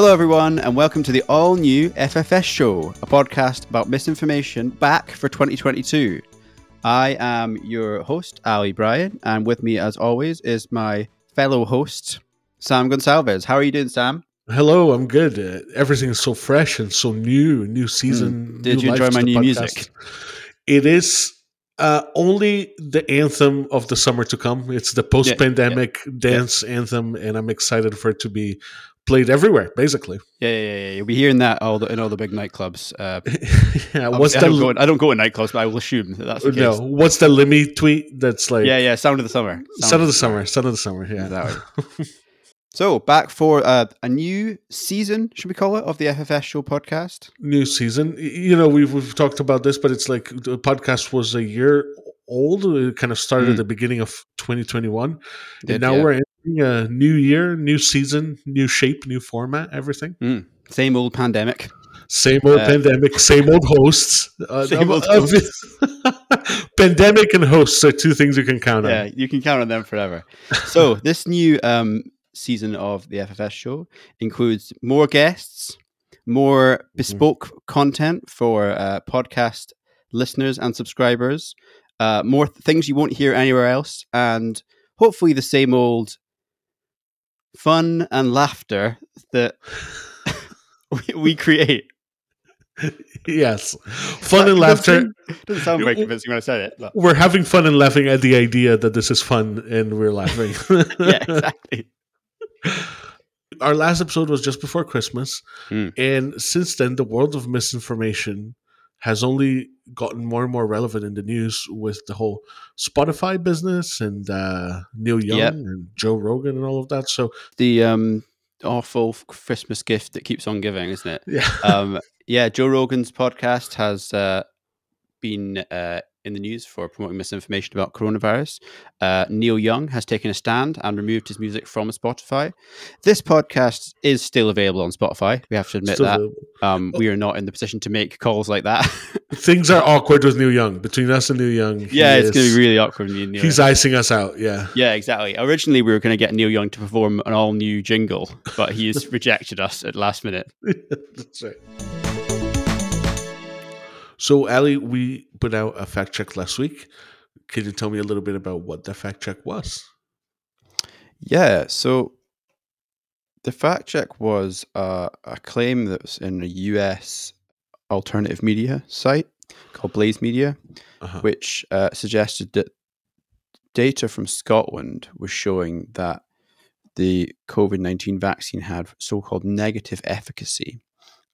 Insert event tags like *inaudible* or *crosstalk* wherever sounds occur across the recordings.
Hello, everyone, and welcome to the all new FFS show, a podcast about misinformation back for 2022. I am your host, Ali Brian, and with me, as always, is my fellow host, Sam Gonsalves. How are you doing, Sam? Hello, I'm good. Uh, everything is so fresh and so new. New season. Mm. Did new you enjoy my new podcast. music? It is uh, only the anthem of the summer to come. It's the post-pandemic dance anthem, and I'm excited for it to be played everywhere. Basically, Yeah, yeah, yeah. You'll be hearing that all the, in all the big nightclubs. Uh, *laughs* yeah. What's I, the don't go, I don't go to nightclubs, but I will assume that that's the case. no? What's the Lemmy tweet? That's like Yeah, yeah. Sound of the summer. Son of the summer. Son of the summer. Yeah. *laughs* So back for uh, a new season, should we call it, of the FFS show podcast? new season. You know, we've we've talked about this, but it's like the podcast was a year old. It kind of started Mm. at the beginning of 2021, Did, and now yeah. we're entering a new year, new season, new shape, new format, everything. Same old pandemic. Same old Uh, pandemic, same old hosts. Uh, *laughs* Same old of- *laughs* pandemic and hosts are two things you can count on. Yeah, you can count on them forever. So *laughs* this new um, season of the FFS show includes more guests, more bespoke content for uh, podcast listeners and subscribers, uh, more th- things you won't hear anywhere else, and hopefully the same old fun and laughter that *laughs* we, we create. Yes, fun That and laughter. Doesn't, doesn't sound very convincing when I said it. But We're having fun and laughing at the idea that this is fun, and we're laughing. *laughs* yeah, exactly. our last episode was just before Christmas, Mm. and since then, the world of misinformation has only gotten more and more relevant in the news with the whole Spotify business and uh, Neil Young Yep. and Joe Rogan and all of that. So, The um, awful Christmas gift that keeps on giving, isn't it? yeah, um, yeah, Joe Rogan's podcast has uh, been uh, in the news for promoting misinformation about coronavirus. Uh, Neil Young has taken a stand and removed his music from Spotify. This podcast is still available on Spotify. We have to admit Still that. Um, we are not in the position to make calls like that. *laughs* things are awkward with Neil Young between us and Neil Young. yeah, it's going to be really awkward. Neil He's Young. icing us out. Yeah, yeah, exactly. Originally, we were going to get Neil Young to perform an all new jingle, but he has *laughs* rejected us at last minute. *laughs* that's right. So, Ali, we put out a fact check last week. Can you tell me a little bit about what the fact check was? Yeah, so the fact check was uh, a claim that was in a US alternative media site called Blaze Media, Uh-huh. which uh, suggested that data from Scotland was showing that the COVID 19 vaccine had so called negative efficacy,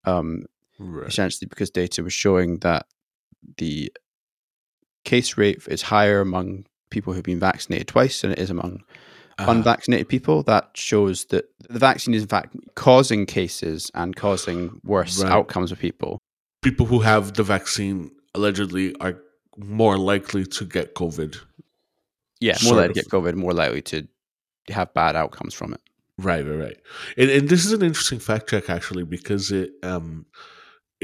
um, Right. essentially because data was showing that the case rate is higher among people who've been vaccinated twice than it is among Uh-huh. unvaccinated people, that shows that the vaccine is in fact causing cases and causing worse Right. outcomes for people. people who have the vaccine allegedly are more likely to get COVID. Yeah, more likely to get COVID, more likely to have bad outcomes from it. Right, right, right. And, and this is an interesting fact check actually because it um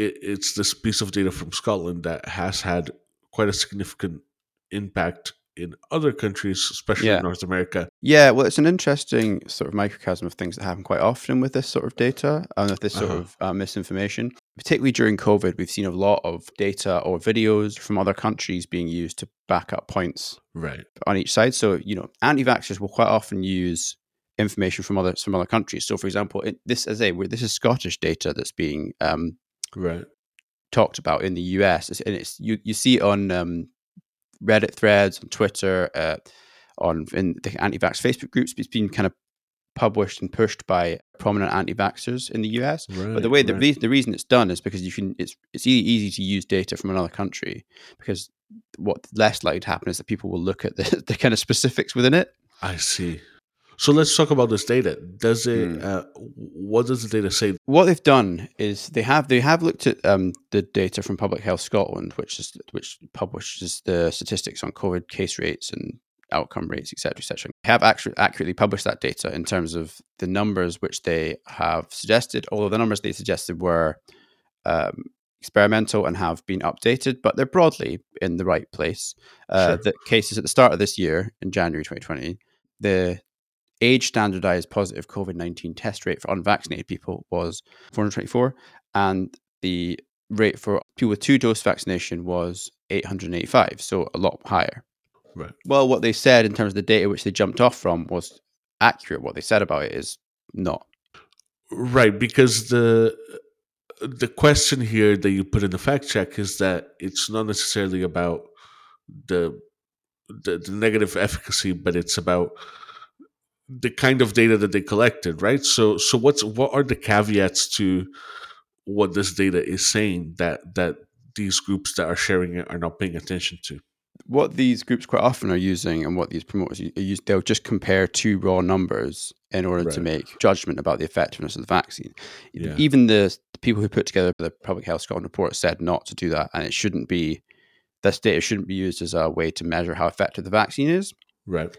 it, it's this piece of data from Scotland that has had quite a significant impact in other countries, especially Yeah. North America. Yeah, well, it's an interesting sort of microcosm of things that happen quite often with this sort of data and with this sort Uh-huh. of uh, misinformation. Particularly during COVID, we've seen a lot of data or videos from other countries being used to back up points Right. on each side. So, you know, anti-vaxxers will quite often use information from other from other countries. So, for example, it, this as a this is Scottish data that's being um, Right. talked about in the US, It's- and it's you you see it on um, Reddit threads, on Twitter, uh, on in the anti-vax Facebook groups. It's been kind of published and pushed by prominent anti-vaxxers in the US. Right. But the way the, right. re- the reason it's done is because you can it's it's easy to use data from another country because what less likely to happen is that people will look at the, *laughs* the kind of specifics within it. I see. So let's talk about this data. Does it Hmm. uh, what does the data say? What they've done is they have they have looked at um, the data from Public Health Scotland, which is which publishes the statistics on COVID case rates and outcome rates, etc., etc. They have actually accurately published that data in terms of the numbers which they have suggested. Although the numbers they suggested were um, experimental and have been updated, but they're broadly in the right place. Uh, Sure. The cases at the start of this year, in January 2020, the age standardized positive COVID 19 test rate for unvaccinated people was 424, and the rate for people with two dose vaccination was 885, so a lot higher. Right. Well, what they said in terms of the data which they jumped off from was accurate. What they said about it is not. Right, because the the question here that you put in the fact check is that it's not necessarily about the the, the negative efficacy, but it's about the kind of data that they collected, right? So so what's what are the caveats to what this data is saying that that these groups that are sharing it are not paying attention to? what these groups quite often are using and what these promoters use, they'll just compare two raw numbers in order right. to make judgment about the effectiveness of the vaccine. Yeah. Even the, the, people who put together the Public Health Scotland report said not to do that, and it shouldn't be. This data shouldn't be used as a way to measure how effective the vaccine is. Right.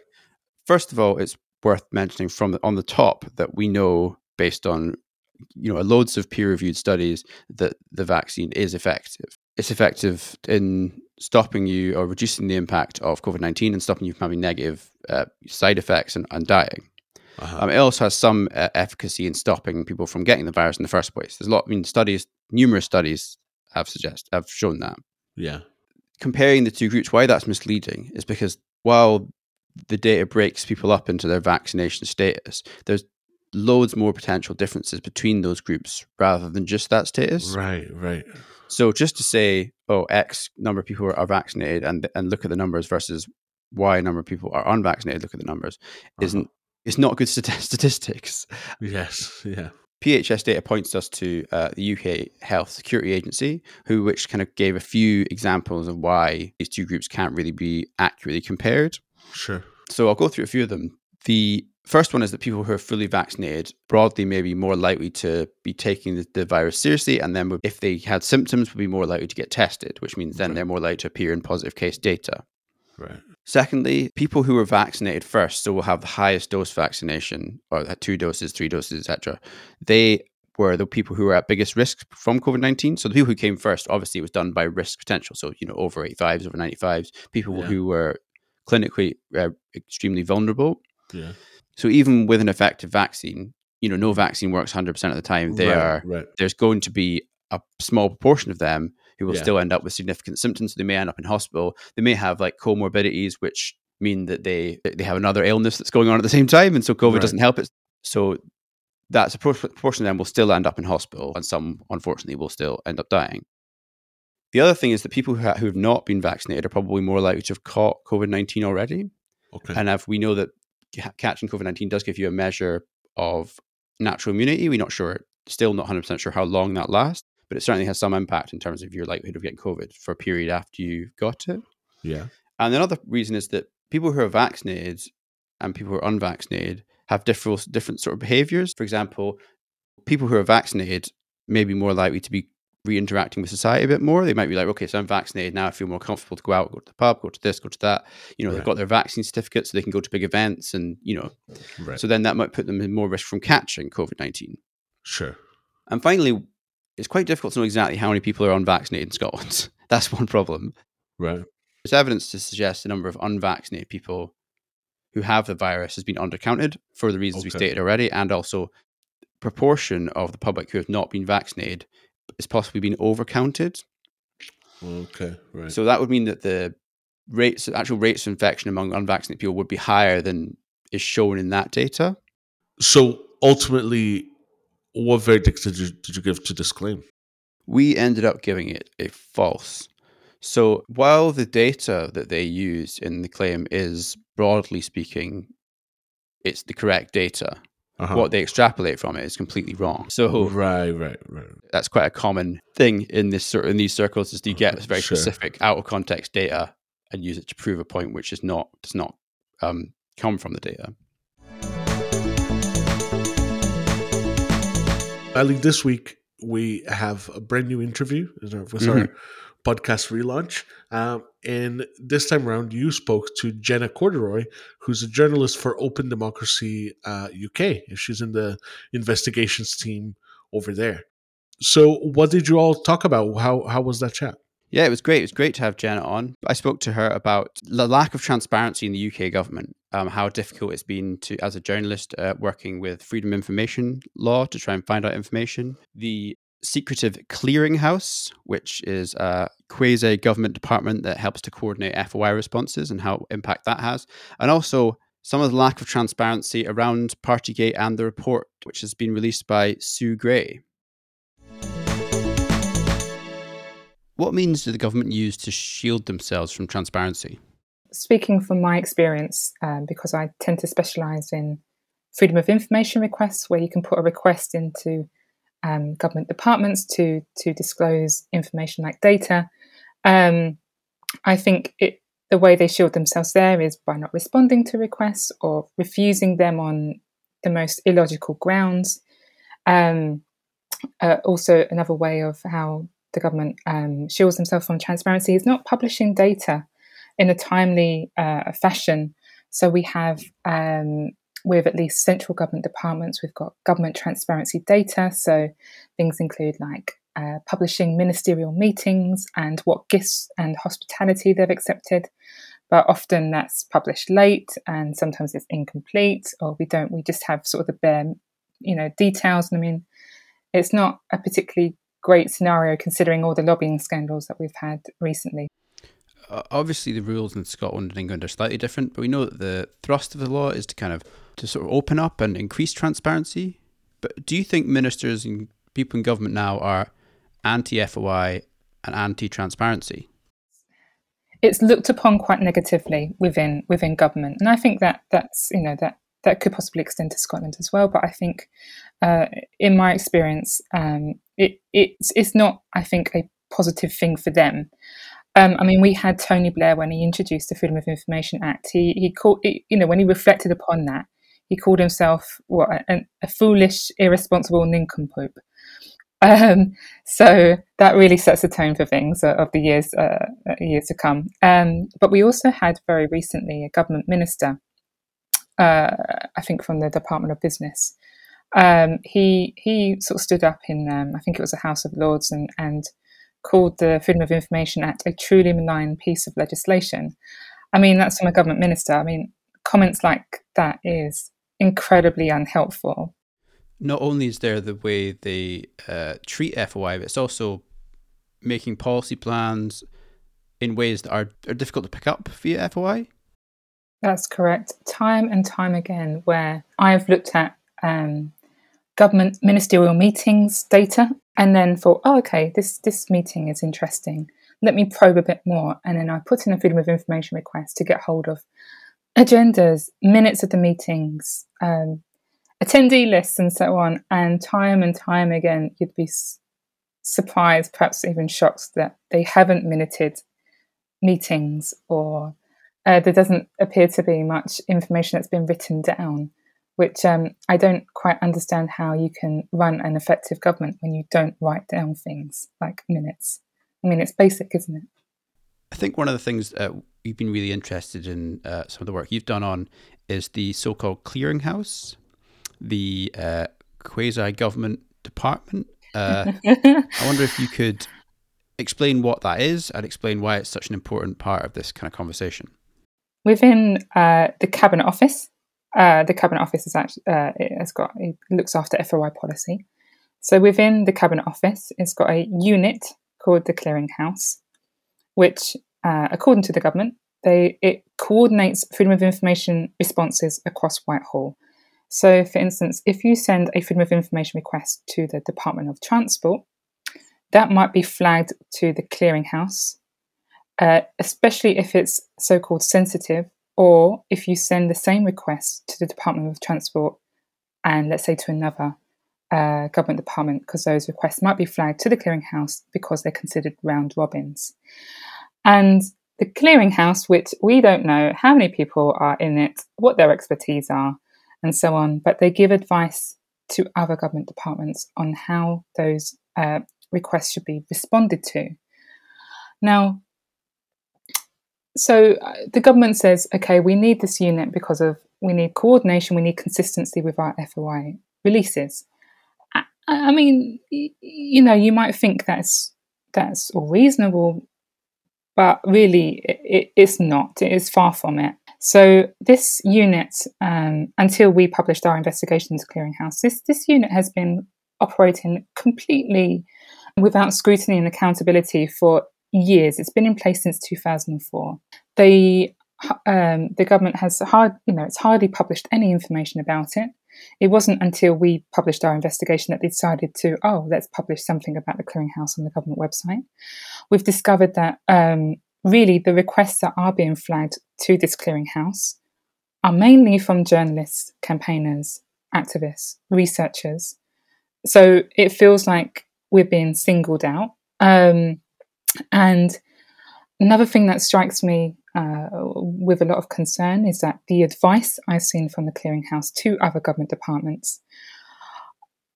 First of all, it's worth mentioning from on the top that we know based on you know loads of peer-reviewed studies that the vaccine is effective. It's effective in stopping you or reducing the impact of COVID 19 and stopping you from having negative uh, side effects and, and dying. Uh-huh. Um, it also has some uh, efficacy in stopping people from getting the virus in the first place. There's a lot, I mean, studies, numerous studies have suggest have shown that. Yeah. Comparing the two groups, why that's misleading is because while the data breaks people up into their vaccination status, there's loads more potential differences between those groups rather than just that status. Right, right. So just to say, oh, X number of people are vaccinated and and look at the numbers versus Y number of people are unvaccinated, look at the numbers, uh-huh. isn't it's not good *laughs* statistics. Yes, yeah. PHS data points us to uh, the UK Health Security Agency, who which kind of gave a few examples of why these two groups can't really be accurately compared. Sure. So I'll go through a few of them. The First one is that people who are fully vaccinated broadly may be more likely to be taking the, the virus seriously, and then if they had symptoms, would be more likely to get tested, which means then right. they're more likely to appear in positive case data. Right. Secondly, people who were vaccinated first, so will have the highest dose vaccination, or two doses, three doses, etc. They were the people who were at biggest risk from COVID nineteen. So the people who came first, obviously, it was done by risk potential. So you know, over eighty fives, over ninety fives, people yeah. who were clinically uh, extremely vulnerable. Yeah. So even with an effective vaccine, you know, no vaccine works 100% of the time. They right, are right. there's going to be a small proportion of them who will yeah. still end up with significant symptoms. They may end up in hospital. They may have like comorbidities, which mean that they they have another illness that's going on at the same time, and so COVID right. doesn't help it. So that's a proportion of them will still end up in hospital, and some unfortunately will still end up dying. The other thing is that people who, ha- who have not been vaccinated are probably more likely to have caught COVID nineteen already. Okay. And if we know that catching COVID 19 does give you a measure of natural immunity. We're not sure, still not 100% sure how long that lasts, but it certainly has some impact in terms of your likelihood of getting COVID for a period after you've got it. Yeah. And another reason is that people who are vaccinated and people who are unvaccinated have different, different sort of behaviors. For example, people who are vaccinated may be more likely to be re-interacting with society a bit more. They might be like, okay, so I'm vaccinated now. I feel more comfortable to go out, go to the pub, go to this, go to that. You know, right. they've got their vaccine certificate, so they can go to big events, and you know, right. so then that might put them in more risk from catching COVID nineteen. Sure. And finally, it's quite difficult to know exactly how many people are unvaccinated in Scotland. *laughs* That's one problem. Right. There's evidence to suggest the number of unvaccinated people who have the virus has been undercounted for the reasons okay. we stated already, and also proportion of the public who have not been vaccinated is possibly been overcounted. Okay, right. So that would mean that the rates, actual rates of infection among unvaccinated people would be higher than is shown in that data. So ultimately, what verdict did you, did you give to this claim? We ended up giving it a false. So while the data that they use in the claim is broadly speaking, it's the correct data, uh-huh. what they extrapolate from it is completely wrong. So right, right, right. That's quite a common thing in this sort in these circles is you get very sure. specific out of context data and use it to prove a point which is not does not um, come from the data. Ali, this week we have a brand new interview with mm-hmm. our podcast relaunch. Um, and this time around, you spoke to Jenna Corderoy, who's a journalist for Open Democracy uh, UK. She's in the investigations team over there. So, what did you all talk about? How how was that chat? Yeah, it was great. It was great to have Jenna on. I spoke to her about the lack of transparency in the UK government, um, how difficult it's been to, as a journalist, uh, working with freedom information law to try and find out information. The secretive clearinghouse, which is a quasi government department that helps to coordinate FOI responses and how impact that has, and also some of the lack of transparency around Partygate and the report, which has been released by Sue Gray. What means do the government use to shield themselves from transparency? Speaking from my experience, um, because I tend to specialise in freedom of information requests, where you can put a request into um, government departments to to disclose information like data. Um, I think it, the way they shield themselves there is by not responding to requests or refusing them on the most illogical grounds. Um, uh, also, another way of how the government um, shields themselves from transparency is not publishing data in a timely uh, fashion. So we have um, with at least central government departments, we've got government transparency data. So things include like uh, publishing ministerial meetings and what gifts and hospitality they've accepted. But often that's published late and sometimes it's incomplete, or we don't, we just have sort of the bare, you know, details. And I mean, it's not a particularly great scenario considering all the lobbying scandals that we've had recently. obviously, the rules in Scotland and England are slightly different, but we know that the thrust of the law is to kind of to sort of open up and increase transparency. But do you think ministers and people in government now are anti FOI and anti transparency? It's looked upon quite negatively within within government, and I think that that's you know that that could possibly extend to Scotland as well. But I think, uh, in my experience, um, it, it's it's not I think a positive thing for them. Um, I mean, we had Tony Blair when he introduced the Freedom of Information Act. He he called you know when he reflected upon that, he called himself what a, a foolish, irresponsible nincompoop. Um, so that really sets the tone for things uh, of the years uh, uh, years to come. Um, but we also had very recently a government minister, uh, I think from the Department of Business. Um, he he sort of stood up in um, I think it was the House of Lords and and called the Freedom of Information Act a truly malign piece of legislation. I mean that's from a government minister. I mean comments like that is incredibly unhelpful not only is there the way they uh, treat FOI, but it's also making policy plans in ways that are, are difficult to pick up via FOI. That's correct. Time and time again, where I've looked at um, government ministerial meetings data and then thought, oh, okay, this, this meeting is interesting. Let me probe a bit more. And then I put in a Freedom of Information request to get hold of agendas, minutes of the meetings, um, attendee lists and so on. And time and time again, you'd be surprised, perhaps even shocked, that they haven't minuted meetings or uh, there doesn't appear to be much information that's been written down, which um, I don't quite understand how you can run an effective government when you don't write down things like minutes. I mean, it's basic, isn't it? I think one of the things uh, we've been really interested in uh, some of the work you've done on is the so-called clearinghouse the uh, quasi government department. Uh, I wonder if you could explain what that is and explain why it's such an important part of this kind of conversation. Within uh, the Cabinet Office, uh, the Cabinet Office is actually uh, it has got it looks after FOI policy. So within the Cabinet Office, it's got a unit called the Clearinghouse, which, uh, according to the government, they it coordinates freedom of information responses across Whitehall. So, for instance, if you send a Freedom of Information request to the Department of Transport, that might be flagged to the clearinghouse, uh, especially if it's so called sensitive, or if you send the same request to the Department of Transport and let's say to another uh, government department, because those requests might be flagged to the clearinghouse because they're considered round robins. And the clearinghouse, which we don't know how many people are in it, what their expertise are, and so on. But they give advice to other government departments on how those uh, requests should be responded to. Now, so uh, the government says, okay, we need this unit because of we need coordination, we need consistency with our FOI releases. I, I mean, you know, you might think that's that's all reasonable, but really it, it's not. It is far from it. So this unit, um, until we published our investigations Clearinghouse, this this unit has been operating completely without scrutiny and accountability for years. It's been in place since 2004. They um, the government has hard, you know, it's hardly published any information about it. It wasn't until we published our investigation that they decided to, oh, let's publish something about the clearinghouse on the government website. We've discovered that um, really the requests that are being flagged to this clearinghouse are mainly from journalists, campaigners, activists, researchers. So it feels like we're being singled out. Um, and another thing that strikes me uh, with a lot of concern is that the advice I've seen from the clearinghouse to other government departments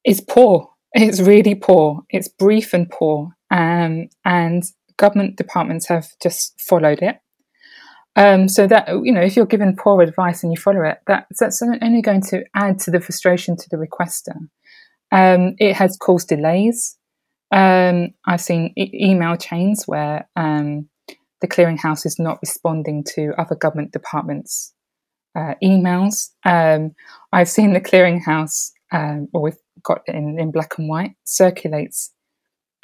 is poor. It's really poor. It's brief and poor. Um, and government departments have just followed it. Um, so that you know, if you're given poor advice and you follow it, that, that's only going to add to the frustration to the requester. Um, it has caused delays. Um, I've seen e- email chains where um, the clearinghouse is not responding to other government departments' uh, emails. Um, I've seen the clearinghouse, um, or we've got it in, in black and white, circulates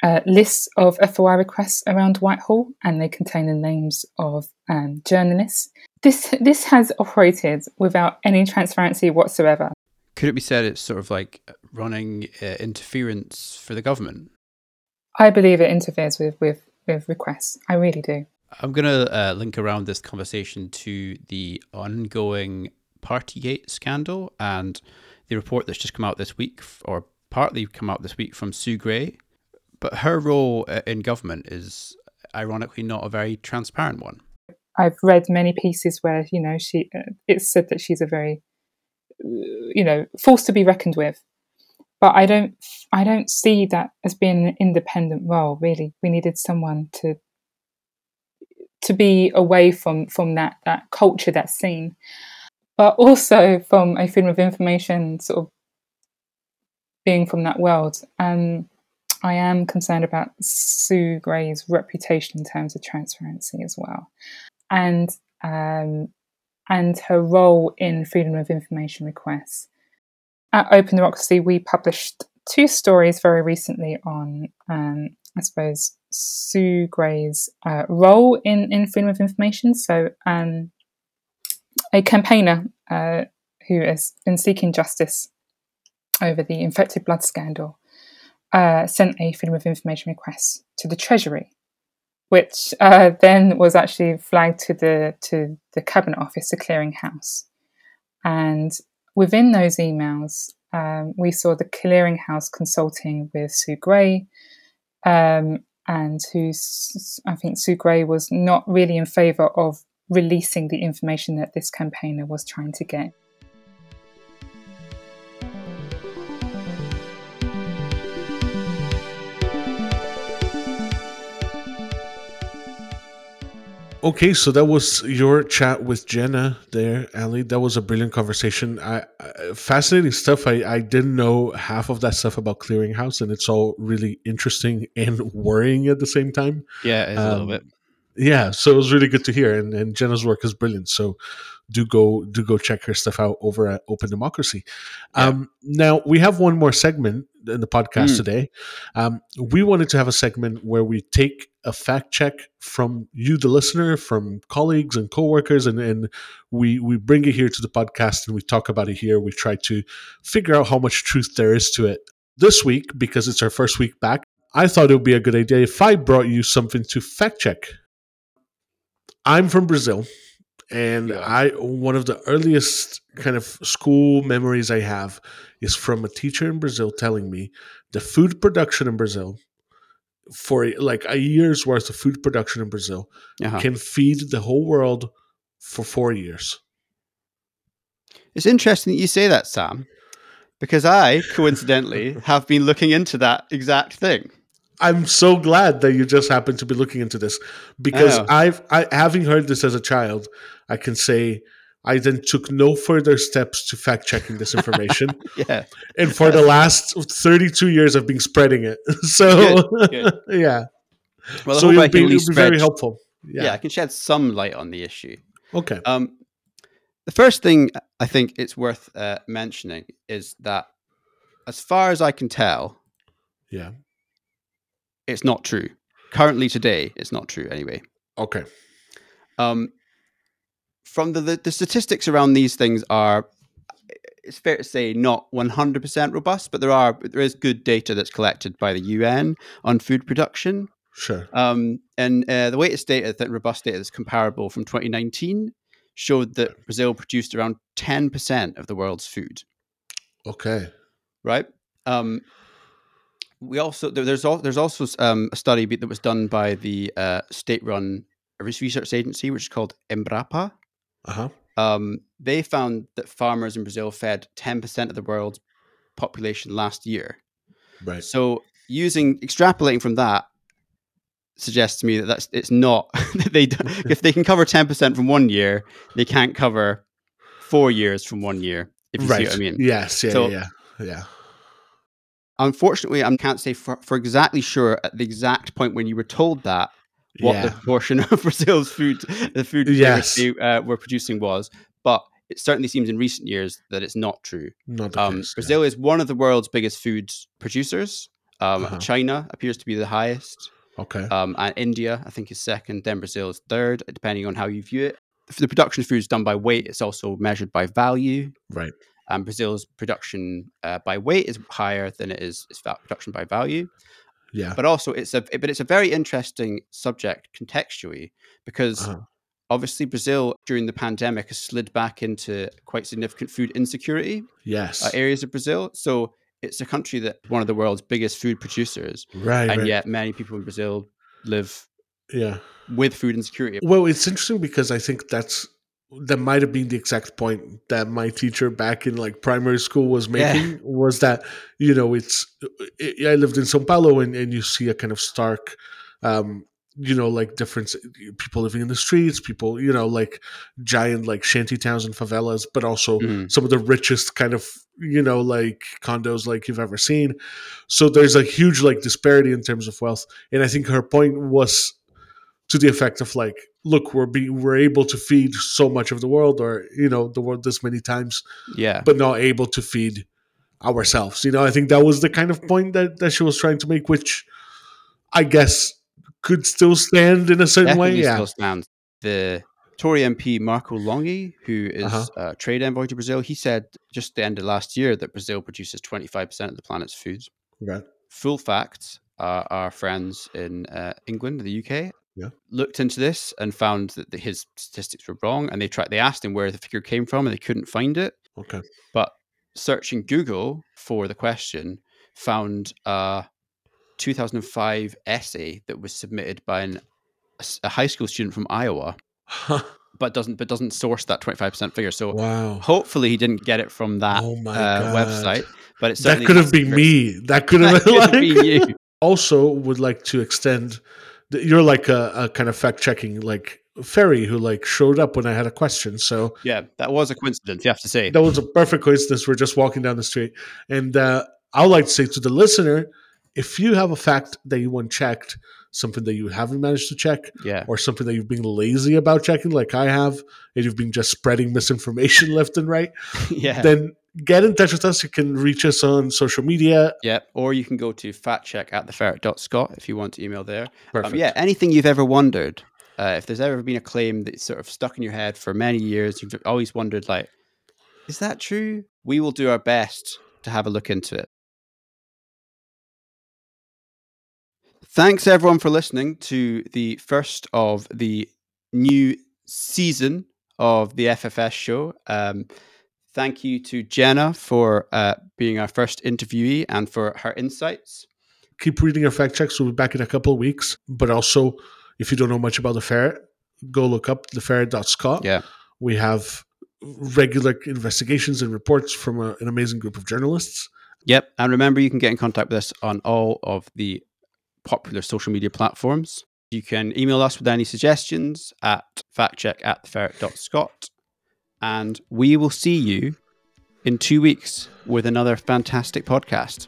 uh, lists of FOI requests around Whitehall, and they contain the names of um, journalists. This this has operated without any transparency whatsoever. Could it be said it's sort of like running uh, interference for the government? I believe it interferes with with, with requests. I really do. I'm going to uh, link around this conversation to the ongoing Partygate scandal and the report that's just come out this week, or partly come out this week from Sue Gray, but her role uh, in government is ironically not a very transparent one. I've read many pieces where you know she uh, it's said that she's a very uh, you know force to be reckoned with, but I don't I don't see that as being an independent role. Really, we needed someone to to be away from from that that culture that's seen, but also from a freedom of information sort of being from that world. Um, I am concerned about Sue Gray's reputation in terms of transparency as well, and um, and her role in freedom of information requests. At Open Democracy, we published two stories very recently on, um, I suppose, Sue Gray's uh, role in, in freedom of information. So, um, a campaigner uh, who has been seeking justice over the infected blood scandal uh, sent a freedom of information request to the Treasury, which uh, then was actually flagged to the to the Cabinet Office, the Clearinghouse, and within those emails, um, we saw the Clearinghouse consulting with Sue Gray, um, and who I think Sue Gray was not really in favour of releasing the information that this campaigner was trying to get. Okay, so that was your chat with Jenna there, Ali. That was a brilliant conversation. I, I, fascinating stuff. I, I didn't know half of that stuff about Clearinghouse, and it's all really interesting and *laughs* worrying at the same time. Yeah, um, a little um, bit. Yeah, so it was really good to hear, and, and Jenna's work is brilliant. So do go do go check her stuff out over at Open Democracy. Yeah. Um, now we have one more segment in the podcast mm. today. Um, we wanted to have a segment where we take a fact check from you, the listener, from colleagues and coworkers, and, and we we bring it here to the podcast and we talk about it here. We try to figure out how much truth there is to it. This week, because it's our first week back, I thought it would be a good idea if I brought you something to fact check. I'm from Brazil, and yeah. I one of the earliest kind of school memories I have is from a teacher in Brazil telling me the food production in Brazil for like a year's worth of food production in Brazil uh-huh. can feed the whole world for four years. It's interesting that you say that, Sam, because I coincidentally *laughs* have been looking into that exact thing. I'm so glad that you just happened to be looking into this because I've I, having heard this as a child, I can say I then took no further steps to fact checking this information. *laughs* yeah. And for the last 32 years, I've been spreading it. *laughs* So, good, good. *laughs* yeah. Well, so it'll be, it'll be very helpful. yeah. Yeah. I can shed some light on the issue. Okay. Um, the first thing I think it's worth uh, mentioning is that, as far as I can tell, Yeah. It's not true. Currently, today, it's not true anyway. Okay. Um, from the, the the statistics around these things are, it's fair to say, not one hundred percent robust, but there are there is good data that's collected by the UN on food production. Sure. Um, and uh, the latest data, that robust data that's comparable from 2019, showed that Brazil produced around 10% of the world's food. Okay. Right. Um, we also there's al- there's also um, a study that was done by the uh, state-run research agency, which is called Embrapa. Uh huh. Um, they found that farmers in Brazil fed 10% of the world's population last year. Right. So using extrapolating from that suggests to me that that's it's not *laughs* they don't- *laughs* if they can cover 10% from one year, they can't cover 4 years from one year. If you right. see what I mean. Yes. Yeah. So- yeah. Yeah. Unfortunately, I can't say for, for exactly sure at the exact point when you were told that what yeah. the proportion *laughs* of Brazil's food, the food Yes. they uh, were producing was, but it certainly seems in recent years that it's not true. Not Um, case. Brazil is one of the world's biggest food producers. Um, Uh-huh. China appears to be the highest, Okay. um, and India, I think, is second. Then Brazil is third, depending on how you view it. If the production of food is done by weight, it's also measured by value. right. And Brazil's production uh, by weight is higher than it is its production by value. Yeah. But also, it's a but it's a very interesting subject contextually because Uh-huh. obviously Brazil during the pandemic has slid back into quite significant food insecurity Yes. uh, areas of Brazil. So it's a country that one of the world's biggest food producers, right. and right. yet many people in Brazil live Yeah. with food insecurity. Well, it's interesting because I think that's that might have been the exact point that my teacher back in like primary school was Yeah. making was that you know it's i I lived in São Paulo and, and you see a kind of stark um you know like difference people living in the streets people you know like giant like shanty towns and favelas but also Mhm. some of the richest kind of you know like condos like you've ever seen so there's a huge like disparity in terms of wealth and i think her point was to the effect of like look we're being we're able to feed so much of the world or you know the world this many times Yeah, but not able to feed ourselves you know i think that was the kind of point that that she was trying to make which i guess could still stand in a certain way yeah still stands. The Tory MP Marco Longhi, who is Uh-huh. uh, trade envoy to Brazil, he said just the end of last year that Brazil produces 25% of the planet's food. right Full facts are our friends in uh, England, the UK, Yeah. looked into this and found that the, his statistics were wrong. And they tried, they asked him where the figure came from, and they couldn't find it. okay But searching Google for the question, found a 2005 essay that was submitted by an, a high school student from Iowa, *laughs* but doesn't but doesn't source that 25% figure. So wow hopefully he didn't get it from that Oh uh, website. But it's that could have been me that could *laughs* have been like you. *laughs* also would like to extend you're like a, a kind of fact checking like fairy who like showed up when i had a question so Yeah, that was a coincidence. You have to say. that was a perfect coincidence we're just walking down the street and uh, i would like to say to the listener if you have a fact that you want checked something that you haven't managed to check Yeah, or something that you've been lazy about checking like i have and you've been just spreading misinformation *laughs* left and right *laughs* yeah, then get in touch with us you can reach us on social media yeah. Or you can go to factcheck at theferret.scot if you want to email there. perfect Um, yeah, anything you've ever wondered, uh, if there's ever been a claim that's sort of stuck in your head for many years, you've always wondered, like, is that true? We will do our best to have a look into it. Thanks everyone for listening to the first of the new season of the FFS show. Um, thank you to Jenna for uh, being our first interviewee and for her insights. keep reading our fact checks. We'll be back in a couple of weeks. But also, if you don't know much about the ferret, go look up theferret.scot. Yeah. We have regular investigations and reports from a, an amazing group of journalists. Yep. And remember, you can get in contact with us on all of the popular social media platforms. You can email us with any suggestions at factcheck at theferret.scot. And we will see you in two weeks with another fantastic podcast.